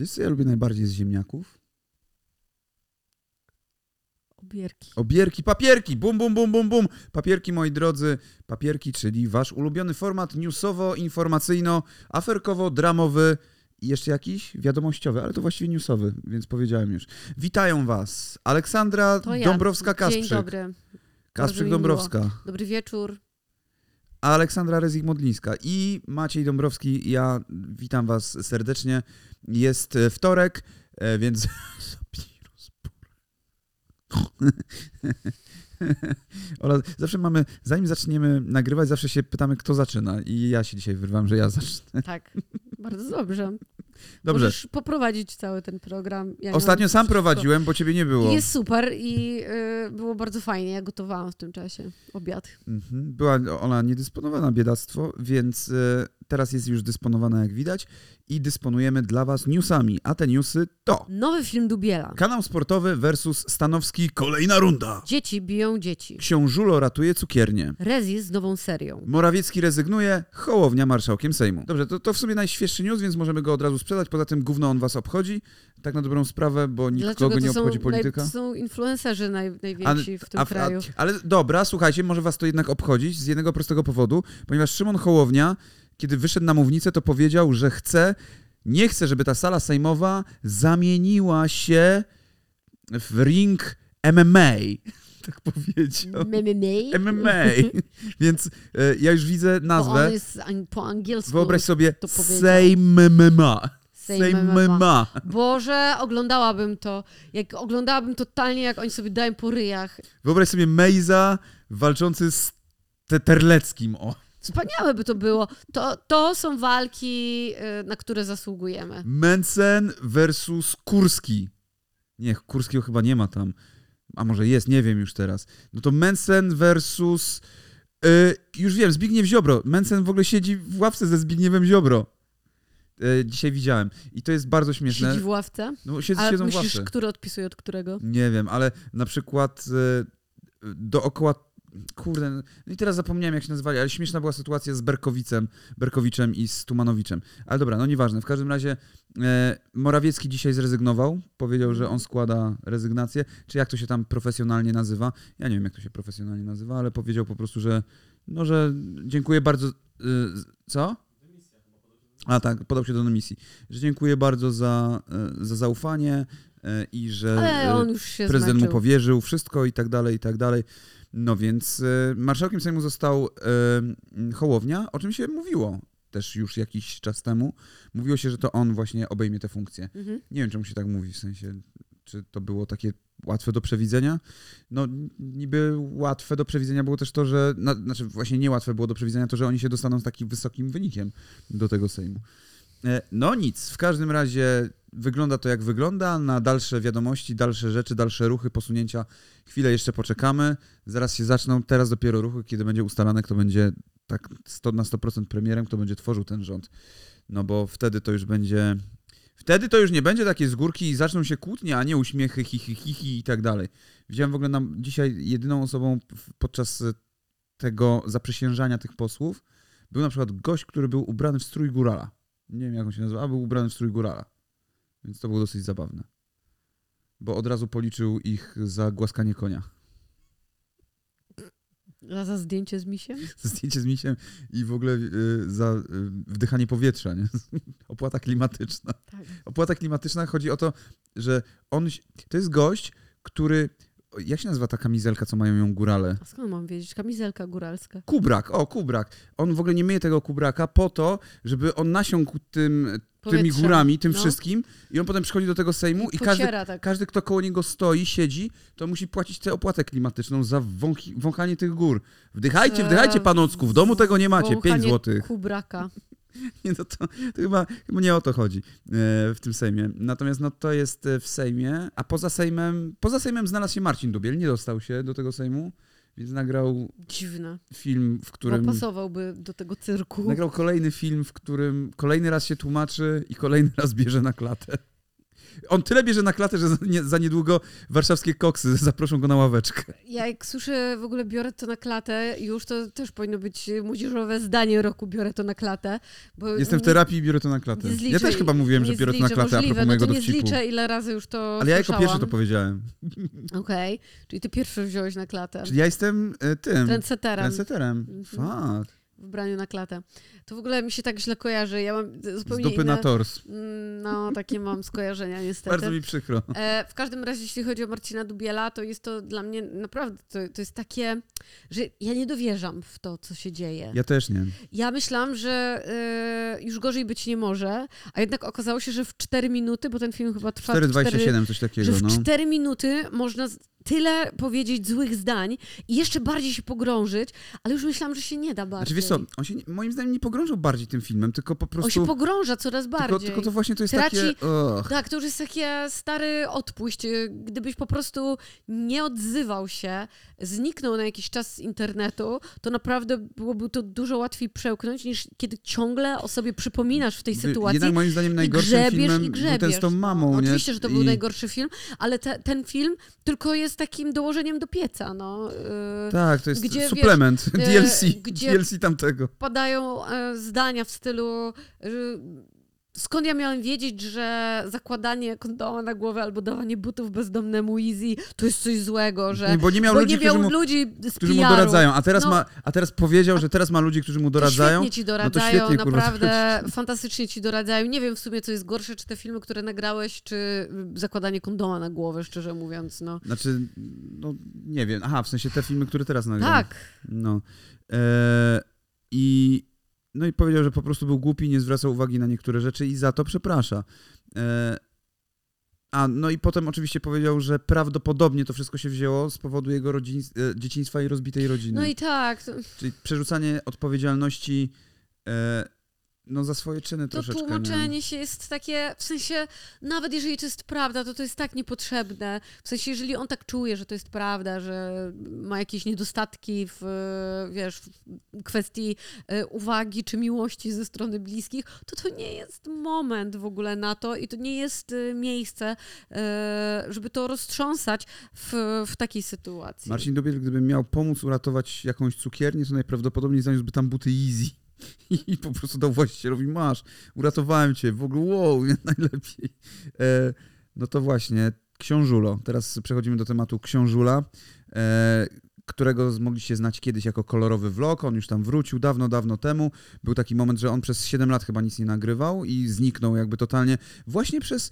Wiesz, co ja lubię najbardziej z ziemniaków? Obierki. Obierki, papierki, bum, bum, bum, bum, bum. Papierki, moi drodzy, papierki, czyli wasz ulubiony format newsowo-informacyjno-aferkowo-dramowy i jeszcze jakiś wiadomościowy, ale to właściwie newsowy, więc powiedziałem już. Witają was Aleksandra ja. Dąbrowska-Kasprzyk. Dzień dobry. Kasprzyk Dąbrowska. Dobry wieczór. Aleksandra Rezik-Modlińska i Maciej Dąbrowski. Ja witam was serdecznie. Jest e, wtorek, e, więc... Ola, zawsze mamy, zanim zaczniemy nagrywać, zawsze się pytamy, kto zaczyna. I ja się dzisiaj wyrwam, że ja zacznę. Tak, bardzo dobrze. Dobrze. Możesz poprowadzić cały ten program. Ja Ostatnio sam przeciwko. prowadziłem, bo ciebie nie było. Jest super i y, było bardzo fajnie. Ja gotowałam w tym czasie obiad. Mhm. Była ona niedysponowana, biedactwo, więc e, teraz jest już dysponowana, jak widać. I dysponujemy dla was newsami. A te newsy to... Nowy film Dubiela. Kanał sportowy versus Stanowski, kolejna runda. Dzieci biją dzieci. Książulo ratuje cukiernię. Rezi z nową serią. Morawiecki rezygnuje, Hołownia marszałkiem Sejmu. Dobrze, to, to w sumie najświeższy news, więc możemy go od razu sprzedać. Poza tym gówno on was obchodzi. Tak na dobrą sprawę, bo nikogo nie są, obchodzi polityka. Naj, to są influencerzy naj, najwięksi w tym a- kraju. ale dobra, słuchajcie, może was to jednak obchodzić z jednego prostego powodu, ponieważ Szymon Hołownia, kiedy wyszedł na mównicę, to powiedział, że chce, nie chce, żeby ta sala sejmowa zamieniła się w ring MMA. Tak powiedział. MMA? MMA. Więc e, ja już widzę Bo nazwę. on jest po angielsku. Wyobraź sobie. Sejm MMA. Sejm-MMA. Boże, oglądałabym to. Jak oglądałabym totalnie, jak oni sobie dają po ryjach. Wyobraź sobie Mejza walczący z Te- Terleckim. O. Wspaniałe by to było. To, to są walki, y, na które zasługujemy. Mensen versus Kurski. Nie, Kurskiego chyba nie ma tam. A może jest, nie wiem już teraz. No to Mensen versus... y, już wiem, Zbigniew Ziobro. Mensen w ogóle siedzi w ławce ze Zbigniewem Ziobro. Y, dzisiaj widziałem. I to jest bardzo śmieszne. Siedzi w ławce. No, siedz, Ale siedzą w myślisz, ławce. który odpisuje od którego? Nie wiem, ale na przykład y, dookoła. Kurde, no i teraz zapomniałem, jak się nazywali, ale śmieszna była sytuacja z Berkowicem, Berkowiczem i z Tumanowiczem. Ale dobra, no nieważne. W każdym razie e, Morawiecki dzisiaj zrezygnował. Powiedział, że on składa rezygnację. Czy jak to się tam profesjonalnie nazywa? Ja nie wiem, jak to się profesjonalnie nazywa, ale powiedział po prostu, że no, że dziękuję bardzo. Y, co? A tak, podał się do dymisji. Że dziękuję bardzo za, e, za zaufanie e, i że e, prezydent mu powierzył wszystko i tak dalej, i tak dalej. No więc marszałkiem Sejmu został Hołownia, o czym się mówiło też już jakiś czas temu. Mówiło się, że to on właśnie obejmie tę funkcję. Mhm. Nie wiem, czemu się tak mówi, w sensie, czy to było takie łatwe do przewidzenia? No niby łatwe do przewidzenia było też to, że, na, znaczy właśnie niełatwe było do przewidzenia to, że oni się dostaną z takim wysokim wynikiem do tego Sejmu. E, No nic, w każdym razie wygląda to jak wygląda. Na dalsze wiadomości, dalsze rzeczy, dalsze ruchy, posunięcia chwilę jeszcze poczekamy. Zaraz się zaczną, teraz dopiero ruchy, kiedy będzie ustalane, kto będzie tak 100, na 100% premierem, kto będzie tworzył ten rząd. No bo wtedy to już będzie... Wtedy to już nie będzie takie z górki i zaczną się kłótnie, a nie uśmiechy, hi, hi, hi, i tak dalej. Widziałem w ogóle nam dzisiaj jedyną osobą podczas tego zaprzysiężania tych posłów był na przykład gość, który był ubrany w strój górala. Nie wiem jak on się nazywa, a był ubrany w strój górala. Więc to było dosyć zabawne. Bo od razu policzył ich za głaskanie konia. A za zdjęcie z misiem? Za zdjęcie z misiem i w ogóle y, za y, wdychanie powietrza. Nie? Opłata klimatyczna. Tak. Opłata klimatyczna chodzi o to, że on. To jest gość, który. Jak się nazywa ta kamizelka, co mają ją górale? A skąd mam wiedzieć? Kamizelka góralska. Kubrak, o, kubrak. On w ogóle nie myje tego kubraka po to, żeby on nasiąkł tym, tymi Powietrzem. górami, tym No. wszystkim i on potem przychodzi do tego Sejmu i, I każdy, pociera tak. każdy, kto koło niego stoi, siedzi, to musi płacić tę opłatę klimatyczną za wąchi, wąchanie tych gór. Wdychajcie, wdychajcie panocku, w domu tego nie macie, 5 Wąchanie złotych. Kubraka. Nie, no to, to chyba, chyba nie o to chodzi e, w tym Sejmie. Natomiast no, to jest e, w Sejmie, a poza Sejmem, poza Sejmem znalazł się Marcin Dubiel, nie dostał się do tego Sejmu, więc nagrał Dziwne. film, w Bo którym... pasowałby do tego cyrku. Nagrał kolejny film, w którym kolejny raz się tłumaczy i kolejny raz bierze na klatę. On tyle bierze na klatę, że za, nie, za niedługo warszawskie koksy zaproszą go na ławeczkę. Ja jak słyszę w ogóle biorę to na klatę, już to też powinno być młodzieżowe zdanie roku, biorę to na klatę. Jestem w terapii i biorę to na klatę. zliczę, ja też chyba mówiłem, że biorę to na klatę a możliwe, propos mojego no to nie dowcipu. zliczę, ile razy już to Ale ja jako pierwszy to powiedziałem. Okej, czyli ty pierwszy wziąłeś na klatę. Czyli ja jestem e, tym, Trendsetterem trendsetterem. Mhm. Fuck. W braniu na klatę. To w ogóle mi się tak źle kojarzy. Ja mam Z zupełnie dupy inne... na tors. Mm, No, takie mam skojarzenia niestety. Bardzo mi przykro. E, w każdym razie, jeśli chodzi o Marcina Dubiela, to jest to dla mnie naprawdę, to, to jest takie, że ja nie dowierzam w to, co się dzieje. Ja też nie. Ja myślałam, że e, już gorzej być nie może, a jednak okazało się, że w 4 minuty, bo ten film chyba trwa 4, 4,27, coś że takiego, w no. 4 minuty można z- tyle powiedzieć złych zdań i jeszcze bardziej się pogrążyć, ale już myślałam, że się nie da bardziej. Znaczy wiesz co, on się nie, moim zdaniem nie pogrążał bardziej tym filmem, tylko po On prostu... się pogrąża coraz bardziej. tylko, tylko to właśnie to jest Traci- takie... Ugh. Tak, to już jest takie stary odpuść. Gdybyś po prostu nie odzywał się, zniknął na jakiś czas z internetu, to naprawdę byłoby to dużo łatwiej przełknąć, niż kiedy ciągle o sobie przypominasz w tej sytuacji. Jednak moim zdaniem najgorszym grzebiesz, filmem i był ten grzebiesz. z tą mamą, no, nie? Oczywiście, że to był I- najgorszy film, ale te, ten film tylko jest takim dołożeniem do pieca. No. Yy, Tak, to jest Gdzie, wiesz, suplement, e, DLC, gdzie- DLC tamtego. padają e, zdania w stylu. Skąd ja miałem wiedzieć, że zakładanie kondoma na głowę albo dawanie butów bezdomnemu Easy to jest coś złego, że. Nie, bo nie miał bo ludzi, nie miał którzy mu, ludzi z którzy mu doradzają, a teraz, No. ma, a teraz powiedział, że teraz ma ludzi, którzy mu doradzają. świetnie ci no doradzają, świetnie, kurwa, naprawdę fantastycznie ci doradzają. Nie wiem w sumie, co jest gorsze, czy te filmy, które nagrałeś, czy y, zakładanie kondoma na głowę, szczerze mówiąc. No. Znaczy, no nie wiem, aha, w sensie te filmy, które teraz nagrał. Tak, No. E, I no i powiedział, że po prostu był głupi, nie zwracał uwagi na niektóre rzeczy i za to przeprasza. E, a no i potem oczywiście powiedział, że prawdopodobnie to wszystko się wzięło z powodu jego rodzin, e, dzieciństwa i rozbitej rodziny. no i tak. Czyli przerzucanie odpowiedzialności e, no za swoje czyny to troszeczkę. nie? tłumaczenie się jest takie, w sensie, nawet jeżeli to jest prawda, to to jest tak niepotrzebne. W sensie, jeżeli on tak czuje, że to jest prawda, że ma jakieś niedostatki w, wiesz, w kwestii e, uwagi czy miłości ze strony bliskich, to to nie jest moment w ogóle na to i to nie jest e, miejsce, e, żeby to roztrząsać w, w takiej sytuacji. Marcin Dubiel, gdyby miał pomóc uratować jakąś cukiernię, to najprawdopodobniej zaniósłby tam buty Easy. I po prostu dał właścicielowi, masz, uratowałem cię, w ogóle wow, najlepiej. E, no to właśnie, Książulo. Teraz przechodzimy do tematu Książula, e, którego mogliście znać kiedyś jako kolorowy vlog. On już tam wrócił dawno, dawno temu. Był taki moment, że on przez 7 lat chyba nic nie nagrywał i zniknął jakby totalnie. Właśnie przez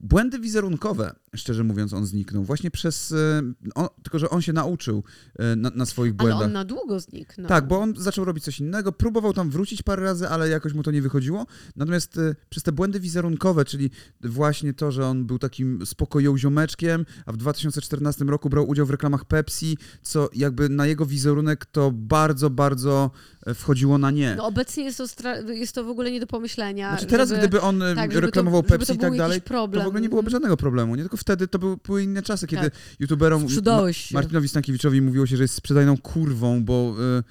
błędy wizerunkowe, szczerze mówiąc, on zniknął. Właśnie przez... e, On, tylko, że on się nauczył e, na, na swoich Ale błędach. on na długo zniknął. Tak, bo on zaczął robić coś innego, próbował tam wrócić parę razy, ale jakoś mu to nie wychodziło. Natomiast y, przez te błędy wizerunkowe, czyli właśnie to, że on był takim spokoją ziomeczkiem, a w 2014 roku brał udział w reklamach Pepsi, co jakby na jego wizerunek to bardzo, bardzo e, wchodziło na nie. No obecnie jest to, jest to w ogóle nie do pomyślenia. Znaczy teraz, żeby, gdyby on tak, reklamował to, Pepsi i tak dalej, problem. to w ogóle nie byłoby żadnego problemu. Nie tylko wtedy to były, były inne czasy, kiedy Tak. youtuberom się. Martinowi Stankiewiczowi mówiło się, że jest sprzedajną kurwą, bo y,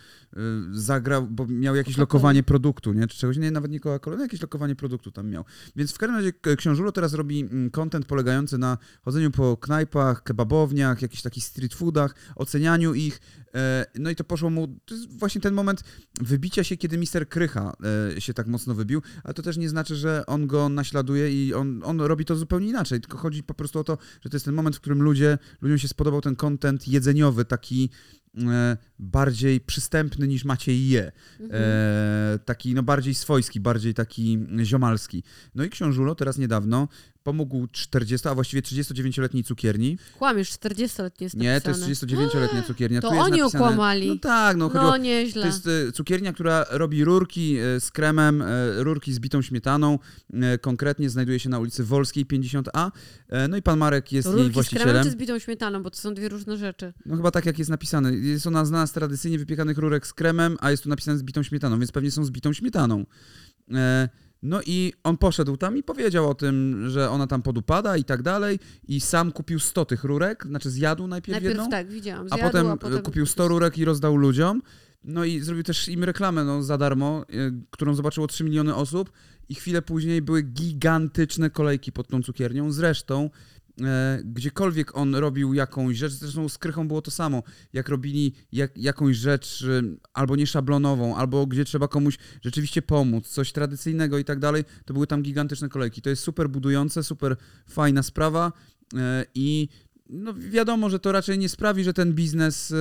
zagrał, bo miał jakieś Coca-Cola. lokowanie produktu, nie? Czy czegoś, nie, nawet nie Coca-Cola, jakieś lokowanie produktu tam miał. Więc w każdym razie Książulo teraz robi mm, content polegający na chodzeniu po knajpach, kebabowniach, jakichś takich street foodach, ocenianiu ich. E, no i to poszło mu, to jest właśnie ten moment wybicia się, kiedy Mister Krycha e, się tak mocno wybił, ale to też nie znaczy, że on go naśladuje i on, on robi to zupełnie inaczej, tylko chodzi po prostu o to, że to jest ten moment, w którym ludzie, ludziom się spodobał ten content jedzeniowy, taki bardziej przystępny niż Maciej je. Mhm. E, taki no bardziej swojski, bardziej taki ziomalski. No i Książulo teraz niedawno pomógł 40, a właściwie 39-letniej cukierni. Kłamiesz, 40-letnie jest Nie, to jest 39-letnia cukiernia. To tu oni napisane, okłamali. No tak, no No to nieźle. jest e, cukiernia, która robi rurki e, z kremem, e, rurki z bitą śmietaną. Konkretnie znajduje się na ulicy Wolskiej 50A. E, No i pan Marek jest jej Rurki z kremem właścicielem. czy z bitą śmietaną, bo to są dwie różne rzeczy. No chyba tak jak jest napisane. Jest ona znana z tradycyjnie wypiekanych rurek z kremem, a jest tu napisane z bitą śmietaną, więc pewnie są z bitą śmietaną. E, no i on poszedł tam i powiedział o tym, że ona tam podupada i tak dalej i sam kupił 100 tych rurek, znaczy zjadł najpierw, Najpierw jedną, tak, widziałam. a Zjadł, potem, a potem kupił 100 rurek i rozdał ludziom. No i zrobił też im reklamę no, za darmo, y, którą zobaczyło 3 miliony osób i chwilę później były gigantyczne kolejki pod tą cukiernią. Zresztą gdziekolwiek on robił jakąś rzecz, zresztą z Krychą było to samo, jak robili jak, jakąś rzecz y, albo nieszablonową, albo gdzie trzeba komuś rzeczywiście pomóc, coś tradycyjnego i tak dalej, to były tam gigantyczne kolejki. To jest super budujące, super fajna sprawa e, i no wiadomo, że to raczej nie sprawi, że ten biznes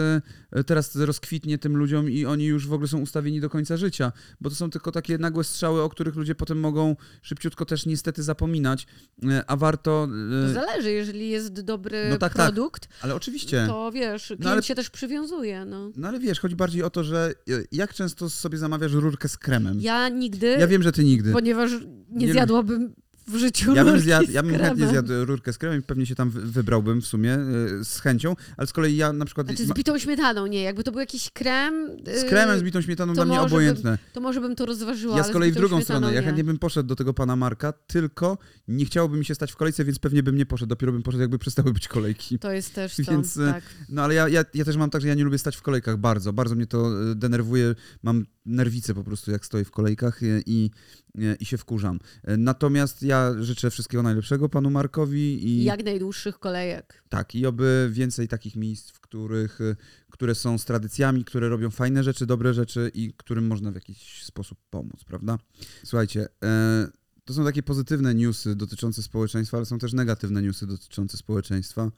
e, teraz rozkwitnie tym ludziom i oni już w ogóle są ustawieni do końca życia, bo to są tylko takie nagłe strzały, o których ludzie potem mogą szybciutko też niestety zapominać, e, a warto... To zależy, jeżeli jest dobry No tak, tak. produkt, Ale oczywiście... to wiesz, klient ale- się też przywiązuje. No. No ale wiesz, chodzi bardziej o to, że jak często sobie zamawiasz rurkę z kremem? Ja nigdy, Ja wiem, że ty nigdy. ponieważ nie, Nie- zjadłabym w życiu Ja bym, zjadł, z ja bym chętnie zjadł rurkę z kremem i pewnie się tam wy- wybrałbym w sumie e, z chęcią, ale z kolei ja na przykład... Znaczy z bitą śmietaną, nie. Jakby to był jakiś krem, z yy, kremem, z bitą śmietaną dla mnie obojętne. to może bym to rozważyła. Ja z kolei w bitą drugą stronę. Ja nie. chętnie bym poszedł do tego pana Marka, tylko nie chciałoby mi się stać w kolejce, więc pewnie bym nie poszedł. Dopiero bym poszedł, jakby przestały być kolejki. To jest też to, Więc, e, tak. No ale ja, ja, ja też mam tak, że ja nie lubię stać w kolejkach bardzo. Bardzo mnie to denerwuje. Mam nerwice po prostu, jak stoję w kolejkach e, i, i, i się wkurzam. E, Natomiast ja życzę wszystkiego najlepszego panu Markowi i Jak najdłuższych kolejek. tak, i oby więcej takich miejsc, w których, e, które są z tradycjami, które robią fajne rzeczy, dobre rzeczy i którym można w jakiś sposób pomóc, prawda? Słuchajcie, e, to są takie pozytywne newsy dotyczące społeczeństwa, ale są też negatywne newsy dotyczące społeczeństwa.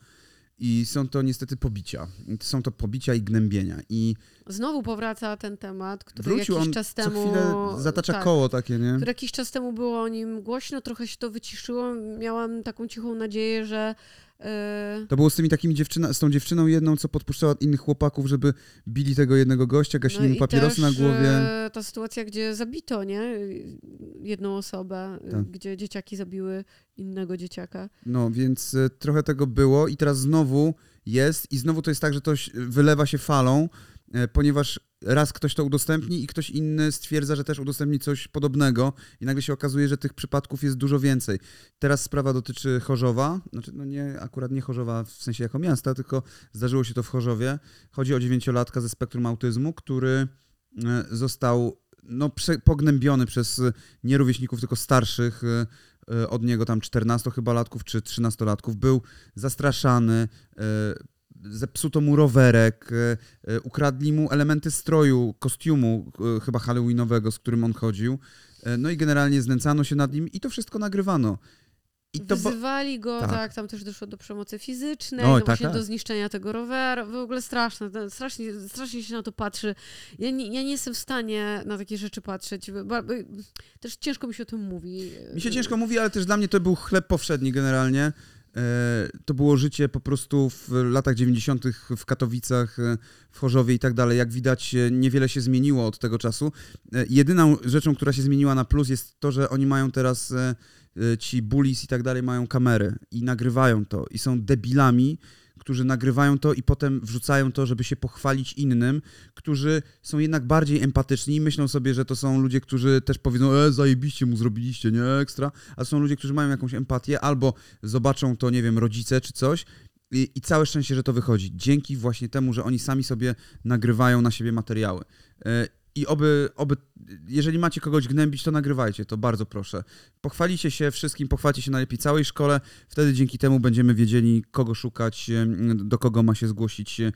I są to niestety pobicia. Są to pobicia i gnębienia. I Znowu powraca ten temat, który wrócił jakiś on czas co temu. chwilę, zatacza tak, koło takie, nie? Jakiś czas temu było o nim głośno, trochę się to wyciszyło. Miałam taką cichą nadzieję, że. Yy, To było z tymi takimi dziewczyna, z tą dziewczyną jedną, co podpuszczała innych chłopaków, żeby bili tego jednego gościa, gasili mu No i papierosy na głowie. e, Ta sytuacja, gdzie zabito, nie? Jedną osobę, e, Tak. gdzie dzieciaki zabiły innego dzieciaka. No, więc e, trochę tego było i teraz znowu jest i znowu to jest tak, że to wylewa się falą, ponieważ raz ktoś to udostępni i ktoś inny stwierdza, że też udostępni coś podobnego i nagle się okazuje, że tych przypadków jest dużo więcej. Teraz sprawa dotyczy Chorzowa, znaczy no nie, akurat nie Chorzowa w sensie jako miasta, tylko zdarzyło się to w Chorzowie. Chodzi o dziewięciolatka ze spektrum autyzmu, który e, został no, pognębiony przez e, nie rówieśników, tylko starszych e, e, od niego tam 14 chyba latków czy 13 latków. Był zastraszany, e, zepsuto mu rowerek, e, e, ukradli mu elementy stroju, kostiumu e, chyba halloweenowego, z którym on chodził. No i generalnie znęcano się nad nim i to wszystko nagrywano. I to. Wyzywali go, Tak. tak. tam też doszło do przemocy fizycznej, No, tak, właśnie tak. do zniszczenia tego roweru. W ogóle straszne, strasznie, strasznie się na to patrzy. Ja nie, ja nie jestem w stanie na takie rzeczy patrzeć. Też ciężko mi się o tym mówi. Mi się ciężko mówi, ale też dla mnie to był chleb powszedni generalnie. E, To było życie po prostu w latach 90. w Katowicach, e, w Chorzowie i tak dalej. Jak widać, e, niewiele się zmieniło od tego czasu. Jedyną rzeczą, która się zmieniła na plus jest to, że oni mają teraz, ci bullies i tak dalej, mają kamery i nagrywają to i są debilami, którzy nagrywają to i potem wrzucają to, żeby się pochwalić innym, którzy są jednak bardziej empatyczni i myślą sobie, że to są ludzie, którzy też powiedzą, e, zajebiście mu zrobiliście, nie, ekstra, a są ludzie, którzy mają jakąś empatię, albo zobaczą to, nie wiem, rodzice czy coś i, i całe szczęście, że to wychodzi. Dzięki właśnie temu, że oni sami sobie nagrywają na siebie materiały. I oby, oby, jeżeli macie kogoś gnębić, to nagrywajcie, to bardzo proszę. Pochwalicie się wszystkim, pochwalcie się najlepiej całej szkole, wtedy dzięki temu będziemy wiedzieli, kogo szukać, e, do kogo ma się zgłosić, e,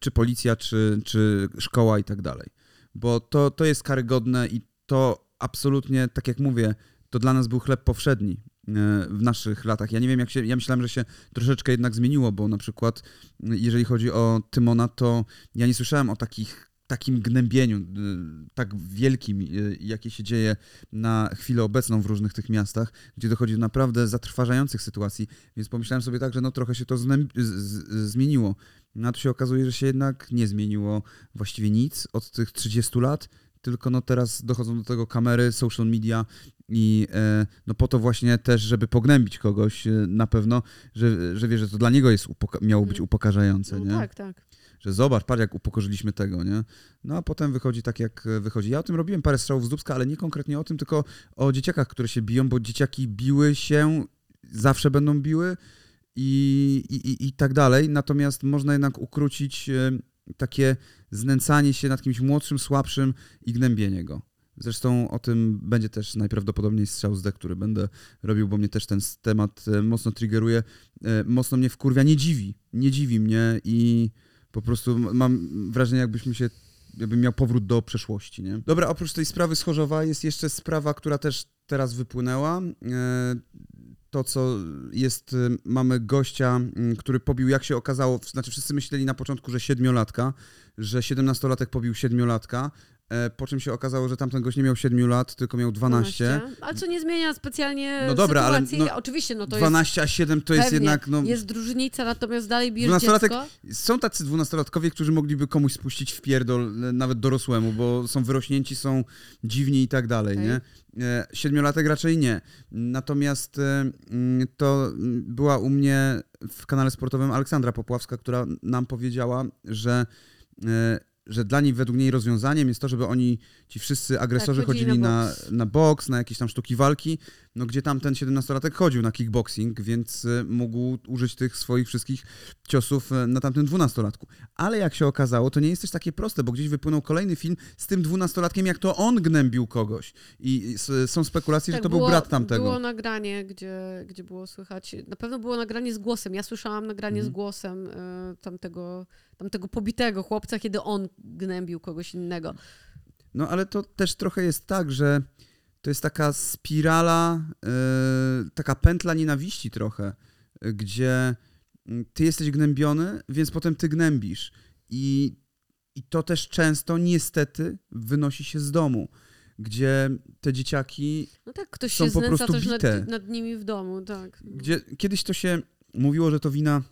czy policja, czy, czy szkoła i tak dalej. Bo to, to jest karygodne i to absolutnie, tak jak mówię, to dla nas był chleb powszedni e, w naszych latach. Ja nie wiem, jak się. Ja myślałem, że się troszeczkę jednak zmieniło, bo na przykład, jeżeli chodzi o Tymona, to ja nie słyszałem o takich, takim gnębieniu, y, tak wielkim, y, jakie się dzieje na chwilę obecną w różnych tych miastach, gdzie dochodzi do naprawdę zatrważających sytuacji. Więc pomyślałem sobie tak, że no trochę się to zmieniło. No a tu się okazuje, że się jednak nie zmieniło właściwie nic od tych 30 lat, tylko no teraz dochodzą do tego kamery, social media i e, no po to właśnie też, żeby pognębić kogoś e, na pewno, że, że wie, że to dla niego jest miało być Mm. upokarzające, No nie? tak, tak. Że zobacz, patrz jak upokorzyliśmy tego, nie? No a potem wychodzi tak, jak wychodzi. Ja o tym robiłem parę strzałów z Dubska, ale nie konkretnie o tym, tylko o dzieciakach, które się biją, bo dzieciaki biły się, zawsze będą biły i, i, i, i tak dalej. Natomiast można jednak ukrócić e, takie znęcanie się nad kimś młodszym, słabszym i gnębienie go. Zresztą o tym będzie też najprawdopodobniej strzał z D, który będę robił, bo mnie też ten temat e, mocno triggeruje, e, mocno mnie wkurwia, nie dziwi, nie dziwi mnie i po prostu mam wrażenie, jakbyśmy się jakbym miał powrót do przeszłości, nie? Dobra, oprócz tej sprawy z Chorzowa jest jeszcze sprawa, która też teraz wypłynęła. E, to, co jest, mamy gościa, który pobił, jak się okazało, znaczy wszyscy myśleli na początku, że siedmiolatka, że siedemnastolatek pobił siedmiolatka, E, po czym się okazało, że tamten gość nie miał 7 lat, tylko miał 12. 12. Ale co nie zmienia specjalnie no dobra, sytuacji. Ale no, Oczywiście, no to 12 jest, a 7 to jest jednak... No, jest różnica, natomiast dalej bierz dziecko. Są tacy dwunastolatkowie, którzy mogliby komuś spuścić w pierdol, e, nawet dorosłemu, bo są wyrośnięci, są dziwni i tak dalej, okay. nie? E, siedmiolatek raczej nie. Natomiast mm, to była u mnie w kanale sportowym Aleksandra Popławska, która nam powiedziała, że że dla niej według niej rozwiązaniem jest to, żeby oni, ci wszyscy agresorzy tak, chodzili, na, boks. na, na boks, na jakieś tam sztuki walki, no gdzie tam ten 17-latek chodził na kickboxing, więc e, mógł użyć tych swoich wszystkich ciosów e, na tamtym 12-latku. Ale jak się okazało, to nie jest też takie proste, bo gdzieś wypłynął kolejny film z tym 12-latkiem, jak to on gnębił kogoś. I są spekulacje, tak, że to było, był brat tamtego. Było nagranie, gdzie, gdzie było słychać, na pewno było nagranie z głosem. Ja słyszałam nagranie mhm. z głosem y, tamtego tamtego pobitego chłopca, kiedy on gnębił kogoś innego. No ale to też trochę jest tak, że to jest taka spirala, yy, taka pętla nienawiści trochę, yy, gdzie mm, ty jesteś gnębiony, więc potem ty gnębisz. I, I to też często niestety wynosi się z domu, gdzie te dzieciaki no tak, ktoś są się po prostu też bite. Nad, nad nimi w domu, tak. Gdzie kiedyś to się mówiło, że to wina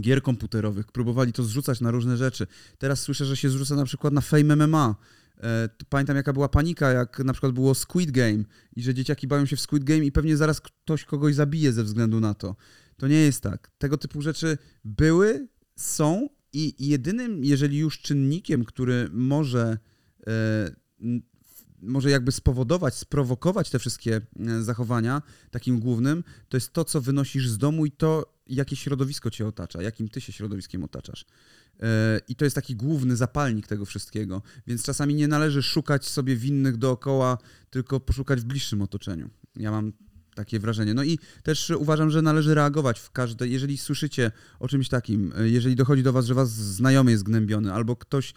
gier komputerowych, próbowali to zrzucać na różne rzeczy. Teraz słyszę, że się zrzuca na przykład na Fame MMA. E, pamiętam, jaka była panika, jak na przykład było Squid Game i że dzieciaki bawią się w Squid Game i pewnie zaraz ktoś kogoś zabije ze względu na to. To nie jest tak. Tego typu rzeczy były, są i jedynym, jeżeli już czynnikiem, który może e, może jakby spowodować, sprowokować te wszystkie e, zachowania, takim głównym, to jest to, co wynosisz z domu i to, jakie środowisko cię otacza, jakim ty się środowiskiem otaczasz. E, I to jest taki główny zapalnik tego wszystkiego. Więc czasami nie należy szukać sobie winnych dookoła, tylko poszukać w bliższym otoczeniu. Ja mam takie wrażenie. No i też uważam, że należy reagować w każdej, jeżeli słyszycie o czymś takim, e, jeżeli dochodzi do was, że was znajomy jest gnębiony, albo ktoś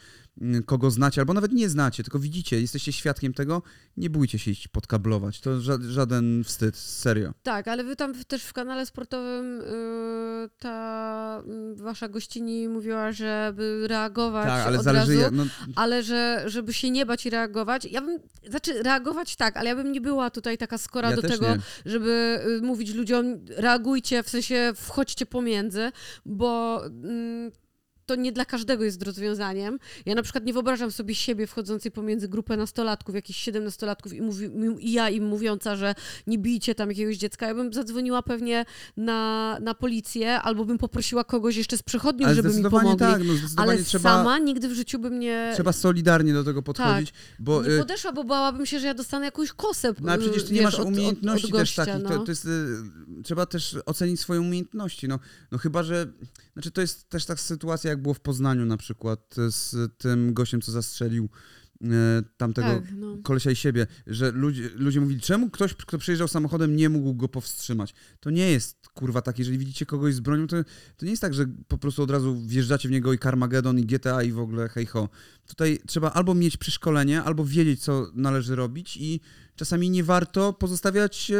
kogo znacie, albo nawet nie znacie, tylko widzicie, jesteście świadkiem tego, nie bójcie się iść podkablować. To żaden wstyd, serio. Tak, ale wy tam też w kanale sportowym yy, ta yy, wasza gościni mówiła, żeby reagować tak, ale od zależy, razu, no... ale że, żeby się nie bać i reagować. Ja bym, znaczy reagować tak, ale ja bym nie była tutaj taka skora ja do tego, nie. żeby yy, mówić ludziom reagujcie, w sensie wchodźcie pomiędzy, bo mm, to nie dla każdego jest rozwiązaniem. Ja na przykład nie wyobrażam sobie siebie wchodzącej pomiędzy grupę nastolatków, jakichś siedemnastolatków i, mówi, i ja im mówiąca, że nie bijcie tam jakiegoś dziecka. Ja bym zadzwoniła pewnie na, na policję albo bym poprosiła kogoś jeszcze z przychodniów, żeby mi pomogli. Tak, no Ale trzeba, sama nigdy w życiu bym nie... Trzeba solidarnie do tego podchodzić. Tak. Bo, nie y, podeszła, bo bałabym się, że ja dostanę jakąś kosę No ale przecież ty nie masz umiejętności od, od gościa, też takich. No. To, to jest, y, trzeba też ocenić swoje umiejętności. No, no chyba, że... Znaczy to jest też taka sytuacja, jak było w Poznaniu na przykład z tym gościem, co zastrzelił e, tamtego tak, no. kolesia i siebie, że ludzie, ludzie mówili, czemu ktoś, kto przejeżdżał samochodem, nie mógł go powstrzymać. To nie jest kurwa tak, jeżeli widzicie kogoś z bronią, to, to nie jest tak, że po prostu od razu wjeżdżacie w niego i Carmageddon i GTA i w ogóle hej ho. Tutaj trzeba albo mieć przeszkolenie, albo wiedzieć, co należy robić i czasami nie warto pozostawiać e,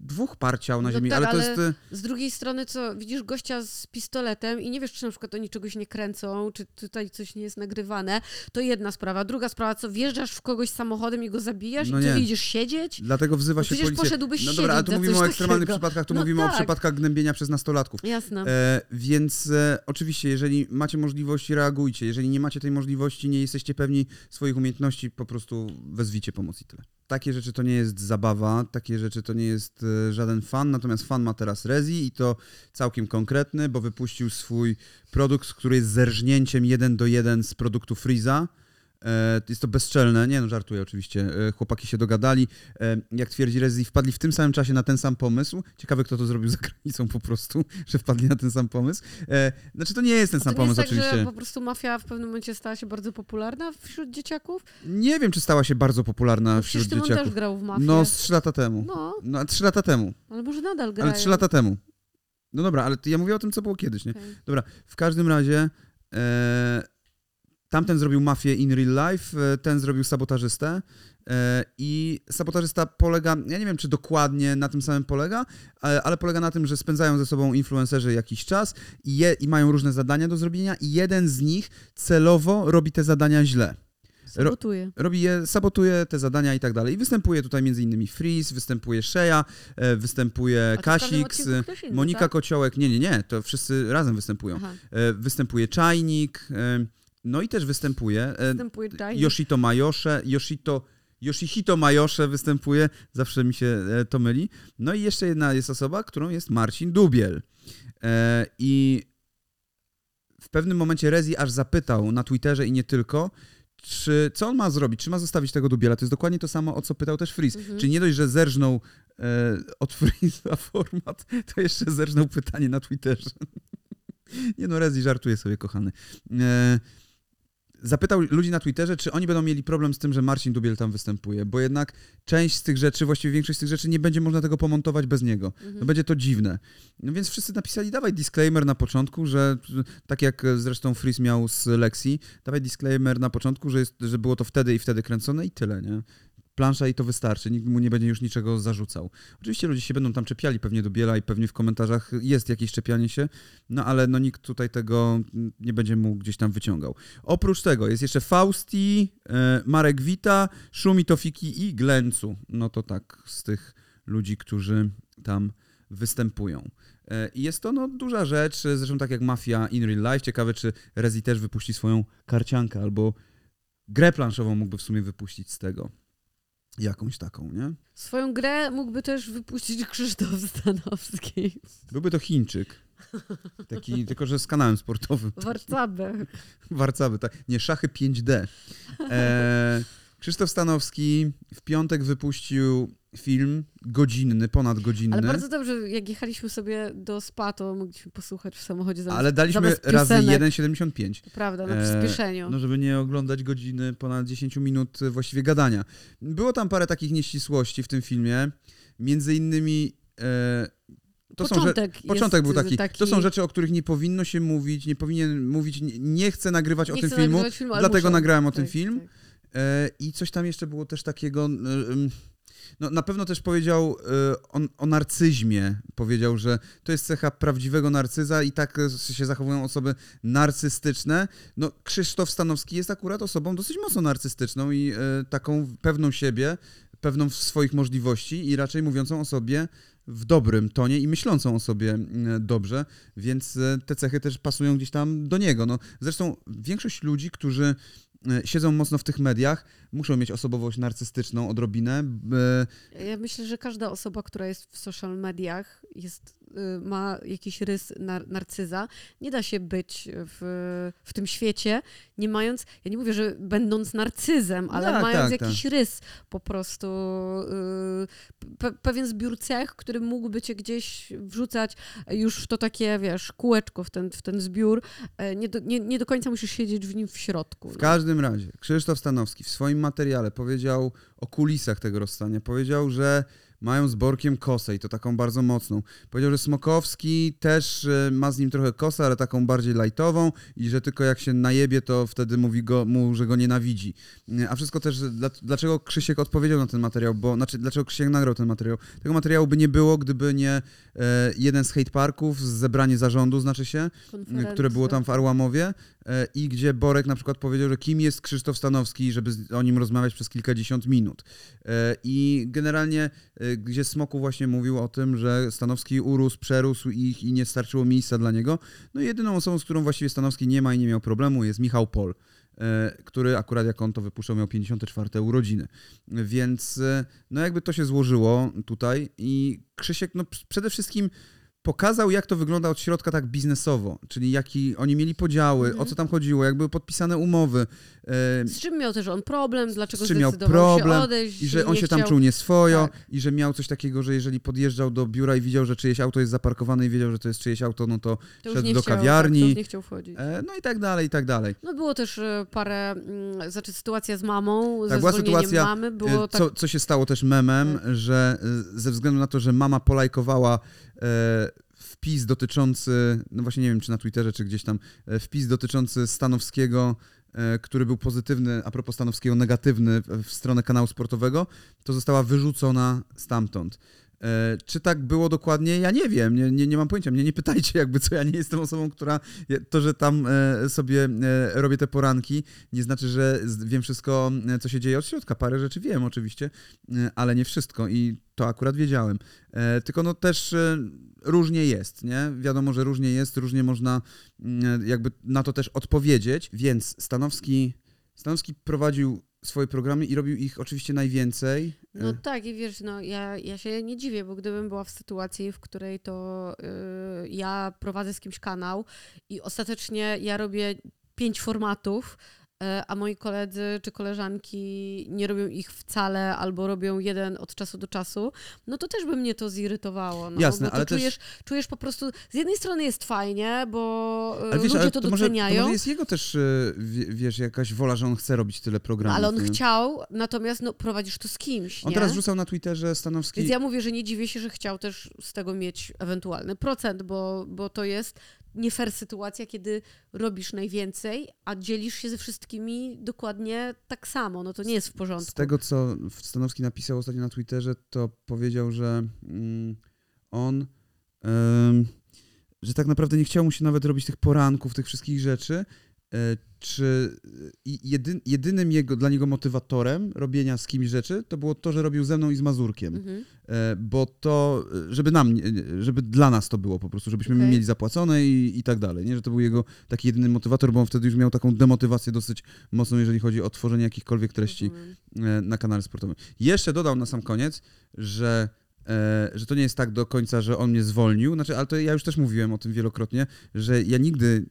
dwóch parciał na no ziemi, tak, ale to jest... E, z drugiej strony, co, widzisz gościa z pistoletem i nie wiesz, czy na przykład oni czegoś nie kręcą, czy tutaj coś nie jest nagrywane, to jedna sprawa. Druga sprawa, co, wjeżdżasz w kogoś samochodem i go zabijasz no i co, idziesz siedzieć? Dlatego wzywa no się policja. poszedłbyś No dobra, ale tu mówimy o ekstremalnych takiego. przypadkach, tu no mówimy tak. o przypadkach gnębienia przez nastolatków. Jasne. E, więc e, oczywiście, jeżeli macie możliwość, reagujcie. Jeżeli nie macie tej możliwości, nie jesteście pewni swoich umiejętności, po prostu wezwijcie pomoc i tyle takie rzeczy to nie jest zabawa, takie rzeczy to nie jest e, żaden fan, natomiast fan ma teraz Rezi i to całkiem konkretny, bo wypuścił swój produkt, który jest zerżnięciem jeden do jeden z produktu Freeza jest to bezczelne. Nie no, żartuję oczywiście. E, chłopaki się dogadali. E, jak twierdzi Rezi, wpadli w tym samym czasie na ten sam pomysł. Ciekawe, kto to zrobił za granicą po prostu, że wpadli na ten sam pomysł. E, znaczy, to nie jest ten sam pomysł tak, oczywiście. że po prostu mafia w pewnym momencie stała się bardzo popularna wśród dzieciaków? Nie wiem, czy stała się bardzo popularna No wśród przecież dzieciaków. też grał w mafię. No, z trzy lata temu. No, No, trzy lata temu. ale może nadal grają. Ale trzy lata temu. No dobra, ale ja mówię o tym, co było kiedyś, nie? Okej. Dobra, w każdym razie e, tamten zrobił mafię in real life, e, ten zrobił sabotażystę e, i sabotażysta polega, ja nie wiem, czy dokładnie na tym samym polega, ale, ale polega na tym, że spędzają ze sobą influencerzy jakiś czas i, je, i mają różne zadania do zrobienia i jeden z nich celowo robi te zadania źle. Sabotuję. robi je, sabotuje te zadania i tak dalej. I występuje tutaj między innymi Freeze, występuje e, występuje inny, Monika tak? Kociołek. Nie, nie, nie, to wszyscy razem występują. Aha. E, Występuje Czajnik, e, no i też występuje e, Występuje Giant. Yoshito Majosze, Yoshito, Yoshihito Majosze występuje, zawsze mi się e, to myli. No i jeszcze jedna jest osoba, którą jest Marcin Dubiel. E, I w pewnym momencie Rezi aż zapytał na Twitterze i nie tylko, czy, co on ma zrobić, czy ma zostawić tego Dubiela. To jest dokładnie to samo, o co pytał też Freeze. Mhm. Czy nie dość, że zerżnął e, od Freeze'a format, to jeszcze zerżnął pytanie na Twitterze. nie no, Rezi żartuje sobie, kochany. E, zapytał ludzi na Twitterze, czy oni będą mieli problem z tym, że Marcin Dubiel tam występuje, bo jednak część z tych rzeczy, właściwie większość z tych rzeczy nie będzie można tego pomontować bez niego. Mhm. No będzie to dziwne. No więc wszyscy napisali, dawaj disclaimer na początku, że tak jak zresztą Freeze miał z Lexi, dawaj disclaimer na początku, że, jest, że było to wtedy i wtedy kręcone i tyle, nie? Plansza i to wystarczy, nikt mu nie będzie już niczego zarzucał. Oczywiście ludzie się będą tam czepiali pewnie do Biela i pewnie w komentarzach jest jakieś czepianie się, no ale no nikt tutaj tego nie będzie mu gdzieś tam wyciągał. Oprócz tego jest jeszcze Fausti, e, Marek Wita, Szumi Tofiki i Glencu. No to tak, z tych ludzi, którzy tam występują. E, I jest to no, duża rzecz, zresztą tak jak Mafia in Real Life. Ciekawe, czy Rezi też wypuści swoją karciankę albo grę planszową mógłby w sumie wypuścić z tego. Jakąś taką, nie? Swoją grę mógłby też wypuścić Krzysztof Stanowski. Byłby to Chińczyk. Taki, tylko że z kanałem sportowym. Warcabe. Warcawy, tak. Nie, szachy 5D. E, Krzysztof Stanowski w piątek wypuścił film godzinny, ponad godzinny. Ale bardzo dobrze, jak jechaliśmy sobie do spa, to mogliśmy posłuchać w samochodzie zamiast, Ale daliśmy razy piosenek. 1,75. To Prawda, na E, przyspieszeniu. No, żeby nie oglądać godziny, ponad 10 minut e, właściwie gadania. Było tam parę takich nieścisłości w tym filmie. Między innymi. E, to są, że, początek początek był jest taki, To są rzeczy, o których nie powinno się mówić, nie powinien mówić. Nie, nie chcę nagrywać o Nie tym chcę filmu, filmu, dlatego muszę. nagrałem o Tak, ten film. tak. E, I coś tam jeszcze było też takiego. No, na pewno też powiedział e, o, o narcyzmie. Powiedział, że to jest cecha prawdziwego narcyza i tak się zachowują osoby narcystyczne. No, Krzysztof Stanowski jest akurat osobą dosyć mocno narcystyczną i e, taką pewną siebie, pewną w swoich możliwości i raczej mówiącą o sobie w dobrym tonie i myślącą o sobie mm, dobrze, więc te cechy też pasują gdzieś tam do niego. No, zresztą większość ludzi, którzy siedzą mocno w tych mediach, muszą mieć osobowość narcystyczną odrobinę. Ja myślę, że każda osoba, która jest w social mediach, jest, y, ma jakiś rys nar narcyza. Nie da się być w, w tym świecie, nie mając, ja nie mówię, że będąc narcyzem, ale Tak, mając tak, jakiś rys, po prostu y, pe pewien zbiór cech, który mógłby cię gdzieś wrzucać już w to takie, wiesz, kółeczko, w ten, w ten zbiór. E, Nie do, nie, nie do końca musisz siedzieć w nim w środku. W no. każdym razie, Krzysztof Stanowski w swoim materiale powiedział o kulisach tego rozstania. Powiedział, że mają z Borkiem kosę i to taką bardzo mocną. Powiedział, że Smokowski też e, ma z nim trochę kosę, ale taką bardziej lajtową i że tylko jak się najebie, to wtedy mówi go, mu, że go nienawidzi. E, A wszystko też, dla, dlaczego Krzysiek odpowiedział na ten materiał, bo, znaczy, dlaczego Krzysiek nagrał ten materiał? Tego materiału by nie było, gdyby nie e, jeden z hate parków, zebranie zarządu, znaczy się, które było tam w Arłamowie i gdzie Borek na przykład powiedział, że kim jest Krzysztof Stanowski, żeby o nim rozmawiać przez kilkadziesiąt minut. E, I generalnie, e, gdzie Smoku właśnie mówił o tym, że Stanowski urósł, przerósł ich i nie starczyło miejsca dla niego. No i jedyną osobą, z którą właściwie Stanowski nie ma i nie miał problemu jest Michał Pol, e, który akurat jak on to wypuszczał miał 54 urodziny. Więc e, no jakby to się złożyło tutaj i Krzysiek no przede wszystkim pokazał, jak to wygląda od środka tak biznesowo, czyli jaki oni mieli podziały, Mhm. o co tam chodziło, jak były podpisane umowy, e, Z czym miał też on problem, dlaczego z czym miał problem się odejść i że on się tam chciał... czuł nieswojo Tak. i że miał coś takiego, że jeżeli podjeżdżał do biura i widział, że czyjeś auto jest zaparkowane i wiedział, że to jest czyjeś auto, no to To szedł do chciał, kawiarni. Tak, to nie chciał wchodzić. e, no i tak dalej, i tak dalej. No było też e, parę, mm, znaczy sytuacja z mamą, ze była sytuacja, mamy, było tak... Co, co się stało też memem, że e, ze względu na to, że mama polajkowała wpis dotyczący, no właśnie nie wiem, czy na Twitterze, czy gdzieś tam, e, wpis dotyczący Stanowskiego, e, który był pozytywny, a propos Stanowskiego negatywny w stronę kanału sportowego, to została wyrzucona stamtąd. E, Czy tak było dokładnie? Ja nie wiem, nie, nie, nie mam pojęcia. Mnie nie pytajcie, jakby co ja nie jestem osobą, która to, że tam e, sobie e, robię te poranki, nie znaczy, że wiem wszystko, co się dzieje od środka. Parę rzeczy wiem oczywiście, ale nie wszystko i to akurat wiedziałem. Tylko no też różnie jest, nie? Wiadomo, że różnie jest, różnie można mm, jakby na to też odpowiedzieć, więc Stanowski, Stanowski prowadził swoje programy i robił ich oczywiście najwięcej. No E, tak i wiesz, no ja, ja się nie dziwię, bo gdybym była w sytuacji, w której to y, ja prowadzę z kimś kanał i ostatecznie ja robię pięć formatów, a moi koledzy czy koleżanki nie robią ich wcale albo robią jeden od czasu do czasu, no to też by mnie to zirytowało. No, Jasne, ale też- czujesz, czujesz po prostu, z jednej strony jest fajnie, bo y, Ale wiesz, ludzie ale to, to, może, to doceniają. może jest jego też, e, wie- wiesz, jakaś wola, że on chce robić tyle programów. ale on nie? chciał, natomiast no, prowadzisz to z kimś. On nie? teraz rzucał na Twitterze Stanowski. Więc ja mówię, że nie dziwię się, że chciał też z tego mieć ewentualny procent, bo, bo to jest nie fair sytuacja, kiedy robisz najwięcej, a dzielisz się ze wszystkimi dokładnie tak samo. No to nie jest w porządku. Z tego, co Stanowski napisał ostatnio na Twitterze, to powiedział, że mm, on, że tak naprawdę nie chciał mu się nawet robić tych poranków, tych wszystkich rzeczy. Czy i jedyn, jedynym jego, dla niego motywatorem robienia z kimś rzeczy, to było to, że robił ze mną i z Mazurkiem. Mhm. E, bo to, e, żeby nam, żeby dla nas to było po prostu, żebyśmy Okej. mieli zapłacone i, i tak dalej, nie? Że to był jego taki jedyny motywator, bo on wtedy już miał taką demotywację dosyć mocną, jeżeli chodzi o tworzenie jakichkolwiek treści e, na kanale sportowym. Jeszcze dodał na sam koniec, że, że to nie jest tak do końca, że on mnie zwolnił, znaczy, ale to ja już też mówiłem o tym wielokrotnie, że ja nigdy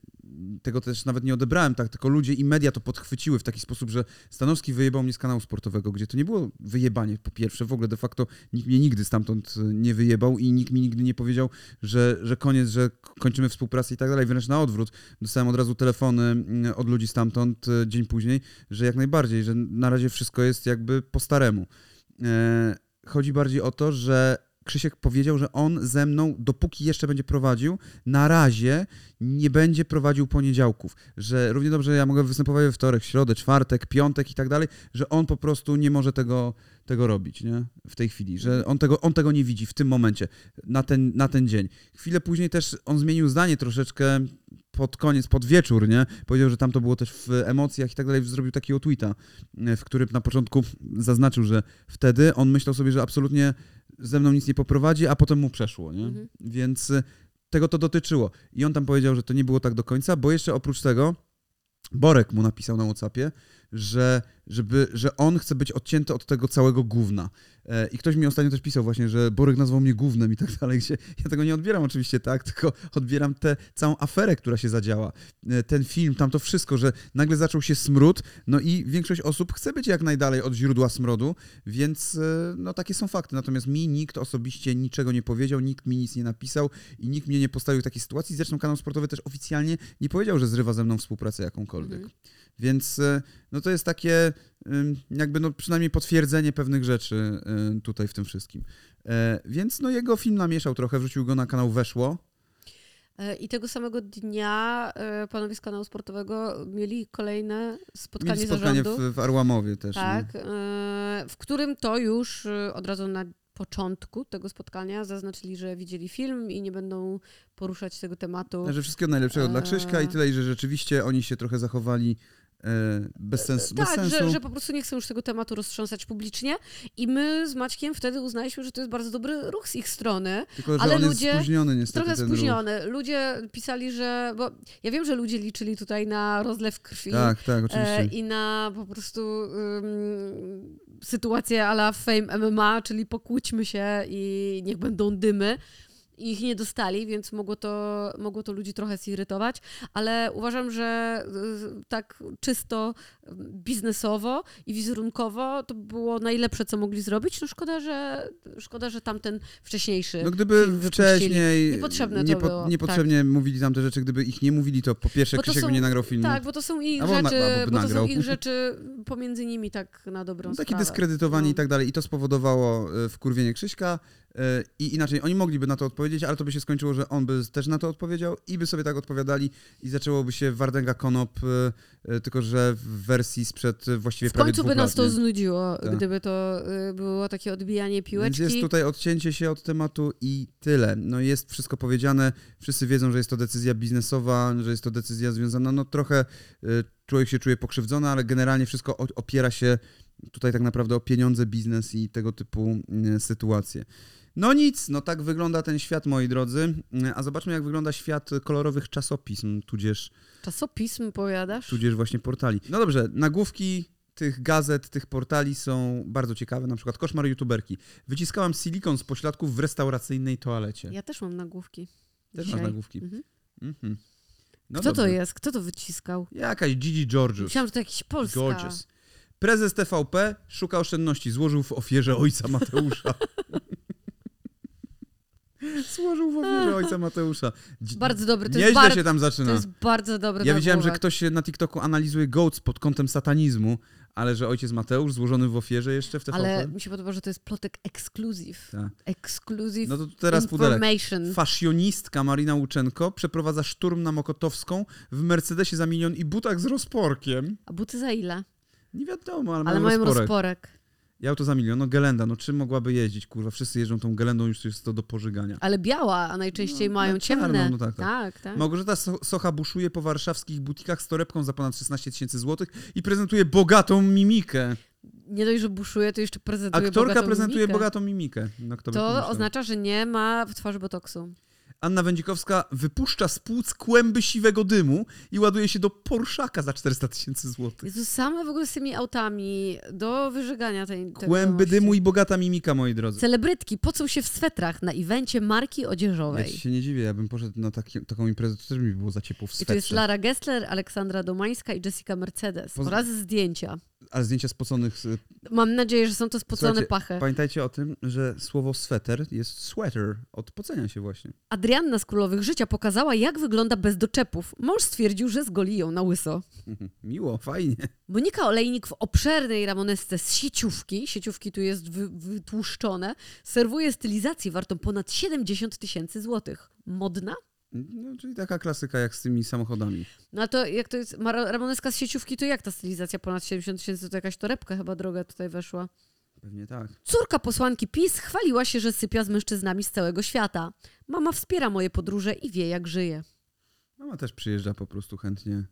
tego też nawet nie odebrałem, tak, tylko ludzie i media to podchwyciły w taki sposób, że Stanowski wyjebał mnie z kanału sportowego, gdzie to nie było wyjebanie po pierwsze, w ogóle de facto nikt mnie nigdy stamtąd e, nie wyjebał i nikt mi nigdy nie powiedział, że, że koniec, że kończymy współpracę i tak dalej, wręcz na odwrót. Dostałem od razu telefony mm, od ludzi stamtąd e, dzień później, że jak najbardziej, że na razie wszystko jest jakby po staremu. E, Chodzi bardziej o to, że Krzysiek powiedział, że on ze mną, dopóki jeszcze będzie prowadził, na razie nie będzie prowadził poniedziałków. Że równie dobrze ja mogę występować we wtorek, środę, czwartek, piątek i tak dalej, że on po prostu nie może tego, tego robić, nie? W tej chwili, że on tego, on tego nie widzi w tym momencie, na ten, na ten dzień. Chwilę później też on zmienił zdanie troszeczkę pod koniec, pod wieczór, nie? Powiedział, że tam to było też w emocjach i tak dalej, zrobił takiego tweeta, w którym na początku zaznaczył, że wtedy on myślał sobie, że absolutnie ze mną nic nie poprowadzi, a potem mu przeszło, nie? Mhm. Więc e, tego to dotyczyło. I on tam powiedział, że to nie było tak do końca, bo jeszcze oprócz tego Borek mu napisał na Whatsappie, że, żeby, że on chce być odcięty od tego całego gówna. E, I ktoś mi ostatnio też pisał właśnie, że Borek nazwał mnie gównem i tak dalej, gdzie ja tego nie odbieram oczywiście tak, tylko odbieram tę całą aferę, która się zadziała. E, Ten film, tam to wszystko, że nagle zaczął się smród, no i większość osób chce być jak najdalej od źródła smrodu, więc e, no takie są fakty. Natomiast mi nikt osobiście niczego nie powiedział, nikt mi nic nie napisał i nikt mnie nie postawił w takiej sytuacji. Zresztą kanał sportowy też oficjalnie nie powiedział, że zrywa ze mną współpracę jakąkolwiek. Mhm. Więc e, no to jest takie ym, jakby no przynajmniej potwierdzenie pewnych rzeczy y, tutaj w tym wszystkim. E, Więc no jego film namieszał trochę, wrzucił go na kanał Weszło. E, I tego samego dnia e, panowie z kanału sportowego mieli kolejne spotkanie, Mieli spotkanie zarządu. w, w Arłamowie też. Tak, w którym to już od razu na początku tego spotkania zaznaczyli, że widzieli film i nie będą poruszać tego tematu. Że wszystkiego najlepszego dla Krzyśka i tyle, i że rzeczywiście oni się trochę zachowali e, bez, sens, bez tak, sensu. że, że po prostu nie chcą już tego tematu roztrząsać publicznie i my z Maćkiem wtedy uznaliśmy, że to jest bardzo dobry ruch z ich strony. Tylko, że ale on ludzie jest spóźniony niestety. Trochę ten ruch. spóźniony. Ludzie pisali, że... Bo ja wiem, że ludzie liczyli tutaj na rozlew krwi. Tak, tak, E, oczywiście. I na po prostu ym, sytuację ala Fame MMA, czyli pokłóćmy się i niech będą dymy. I ich nie dostali, więc mogło to, mogło to ludzi trochę zirytować, ale uważam, że y, tak czysto biznesowo i wizerunkowo to było najlepsze, co mogli zrobić. No szkoda, że, szkoda, że tamten wcześniejszy No gdyby wcześniej Niepotrzebne to niepo, było, tak. niepotrzebnie mówili tam te rzeczy, gdyby ich nie mówili, to po pierwsze Bo Krzysiek by nie nagrał filmu. Tak, bo to są ich rzeczy, albo by bo to są ich rzeczy pomiędzy nimi tak na dobrą No, taki sprawę. dyskredytowani No. i tak dalej. I to spowodowało e, wkurwienie Krzyśka. e, I inaczej, oni mogliby na to odpowiedzieć, ale to by się skończyło, że on by też na to odpowiedział i by sobie tak odpowiadali i zaczęłoby się Wardęga Konop, e, tylko że w wersji sprzed właściwie W prawie końcu dwóch by nas lat, to nie? znudziło, Tak. gdyby to było takie odbijanie Więc piłeczki. jest tutaj odcięcie się od tematu i tyle. No jest wszystko powiedziane, wszyscy wiedzą, że jest to decyzja biznesowa, że jest to decyzja związana, no trochę człowiek się czuje pokrzywdzony, ale generalnie wszystko opiera się tutaj tak naprawdę o pieniądze, biznes i tego typu y, sytuacje. No nic, no tak wygląda ten świat, moi drodzy. Y, A zobaczmy, jak wygląda świat kolorowych czasopism, tudzież Czasopism powiadasz? tudzież właśnie portali. No dobrze, nagłówki tych gazet, tych portali są bardzo ciekawe, na przykład koszmar youtuberki. Wyciskałam silikon z pośladków w restauracyjnej toalecie. Ja też mam nagłówki. Też dzisiaj. masz nagłówki. Mhm. Mhm. No Kto to dobrze. jest? Kto to wyciskał? Jakaś Gigi Georgius. Myślałam, że to jakiś Polska. Georgius. Prezes TVP szuka oszczędności, złożył w ofierze ojca Mateusza. Złożył w ofierze ojca Mateusza. Dzi- Bardzo dobry. To Nieźle jest, bar... się tam to zaczyna. jest bardzo dobry Ja widziałem, że nagłówek. ktoś się na TikToku analizuje goats pod kątem satanizmu, ale że ojciec Mateusz złożony w ofierze jeszcze w TVP. Ale mi się podoba, że to jest plotek exclusive. Tak. Exclusive No to teraz pudelek. information. Fashionistka Marina Łuczenko przeprowadza szturm na Mokotowską w Mercedesie za milion i butach z rozporkiem. A buty za ile? Nie wiadomo, ale, Ale mają mają rozporek. rozporek. I auto za milion. No Gelenda, no czym mogłaby jeździć, kurwa? Wszyscy jeżdżą tą Gelendą, już jest to do pożygania. Ale biała, a najczęściej No, mają no ciemne. czarną, no tak, tak. tak. tak. Małgorzata So- Socha buszuje po warszawskich butikach z torebką za ponad 16 tysięcy złotych i prezentuje bogatą mimikę. Nie dość, że buszuje, to jeszcze prezentuje Aktorka bogatą prezentuje mimikę. bogatą mimikę. No, To oznacza, że nie ma w twarzy botoksu. Anna Wędzikowska wypuszcza z płuc kłęby siwego dymu i ładuje się do Porszaka za 400 tysięcy złotych. Jezu, same w ogóle z tymi autami do wyżegania tej Kłęby dymu i bogata mimika, moi drodzy. Celebrytki pocą się w swetrach na evencie marki Ja odzieżowej. ci się nie dziwię, ja bym poszedł na taki, taką imprezę, to też mi było za ciepło w I tu jest swetrze. Lara Gessler, Aleksandra Domańska i Jessica Mercedes. Poz- Oraz zdjęcia. Ale zdjęcia spoconych... z- Mam nadzieję, że są to spocone Słuchajcie, pachy. Pamiętajcie o tym, że słowo sweter jest sweater, od pocenia się właśnie. Adrianna z Królowych Życia pokazała, jak wygląda bez doczepów. Mąż stwierdził, że zgoli ją na łyso. Miło, fajnie. Monika Olejnik w obszernej ramonesce z sieciówki, sieciówki tu jest wy, wytłuszczone, serwuje stylizację wartą ponad 70 tysięcy złotych. Modna? No, czyli taka klasyka jak z tymi samochodami. No a to jak to jest ramoneska z sieciówki, to jak ta stylizacja ponad 70 tysięcy, to jakaś torebka chyba droga tutaj weszła. Pewnie tak. Córka posłanki PiS chwaliła się, że sypia z mężczyznami z całego świata. Mama wspiera moje podróże i wie, jak żyje. Mama też przyjeżdża po prostu chętnie.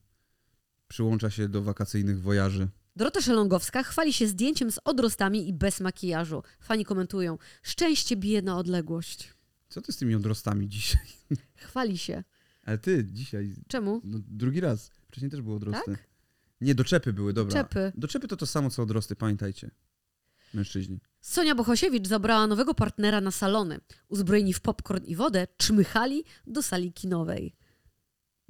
Przyłącza się do wakacyjnych wojaży. Dorota Szelongowska chwali się zdjęciem z odrostami i bez makijażu. Fani komentują, szczęście bije na odległość. Co ty z tymi odrostami dzisiaj? Chwali się. Ale ty dzisiaj, Czemu? no, drugi raz. Wcześniej też były odrosty. Tak? Nie, doczepy były, dobra. Czepy. Doczepy to to samo co odrosty, pamiętajcie. Mężczyźni. Sonia Bohosiewicz zabrała nowego partnera na salony. Uzbrojeni w popcorn i wodę, czmychali do sali kinowej.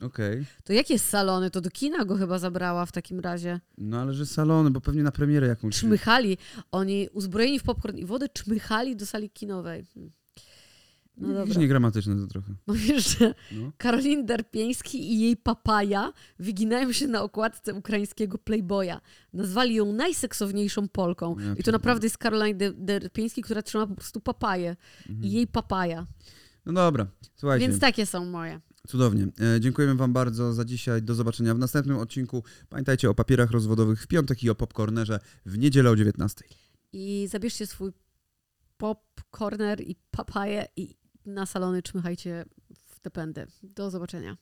Okej. To jakie salony? To do kina go chyba zabrała w takim razie. No ale że salony, bo pewnie na premierę jakąś. Czmychali. Oni uzbrojeni w popcorn i wodę czmychali do sali kinowej. Hmm. No Jakieś dobra. niegramatyczne to trochę. Mówisz, że No. Karolin Derpieński i jej papaja wyginają się na okładce ukraińskiego Playboya. Nazwali ją najseksowniejszą Polką. Ja I to pierdolę. naprawdę jest Karolin Der- Derpieński, która trzyma po prostu papaję. I jej papaja. No dobra, słuchajcie. Więc takie są moje. Cudownie. E, dziękujemy Wam bardzo za dzisiaj. Do zobaczenia w następnym odcinku. Pamiętajcie o papierach rozwodowych w piątek i o popcornerze w niedzielę o 19. I zabierzcie swój pop, corner i papaję i na salony czmychajcie w te pędy. Do zobaczenia.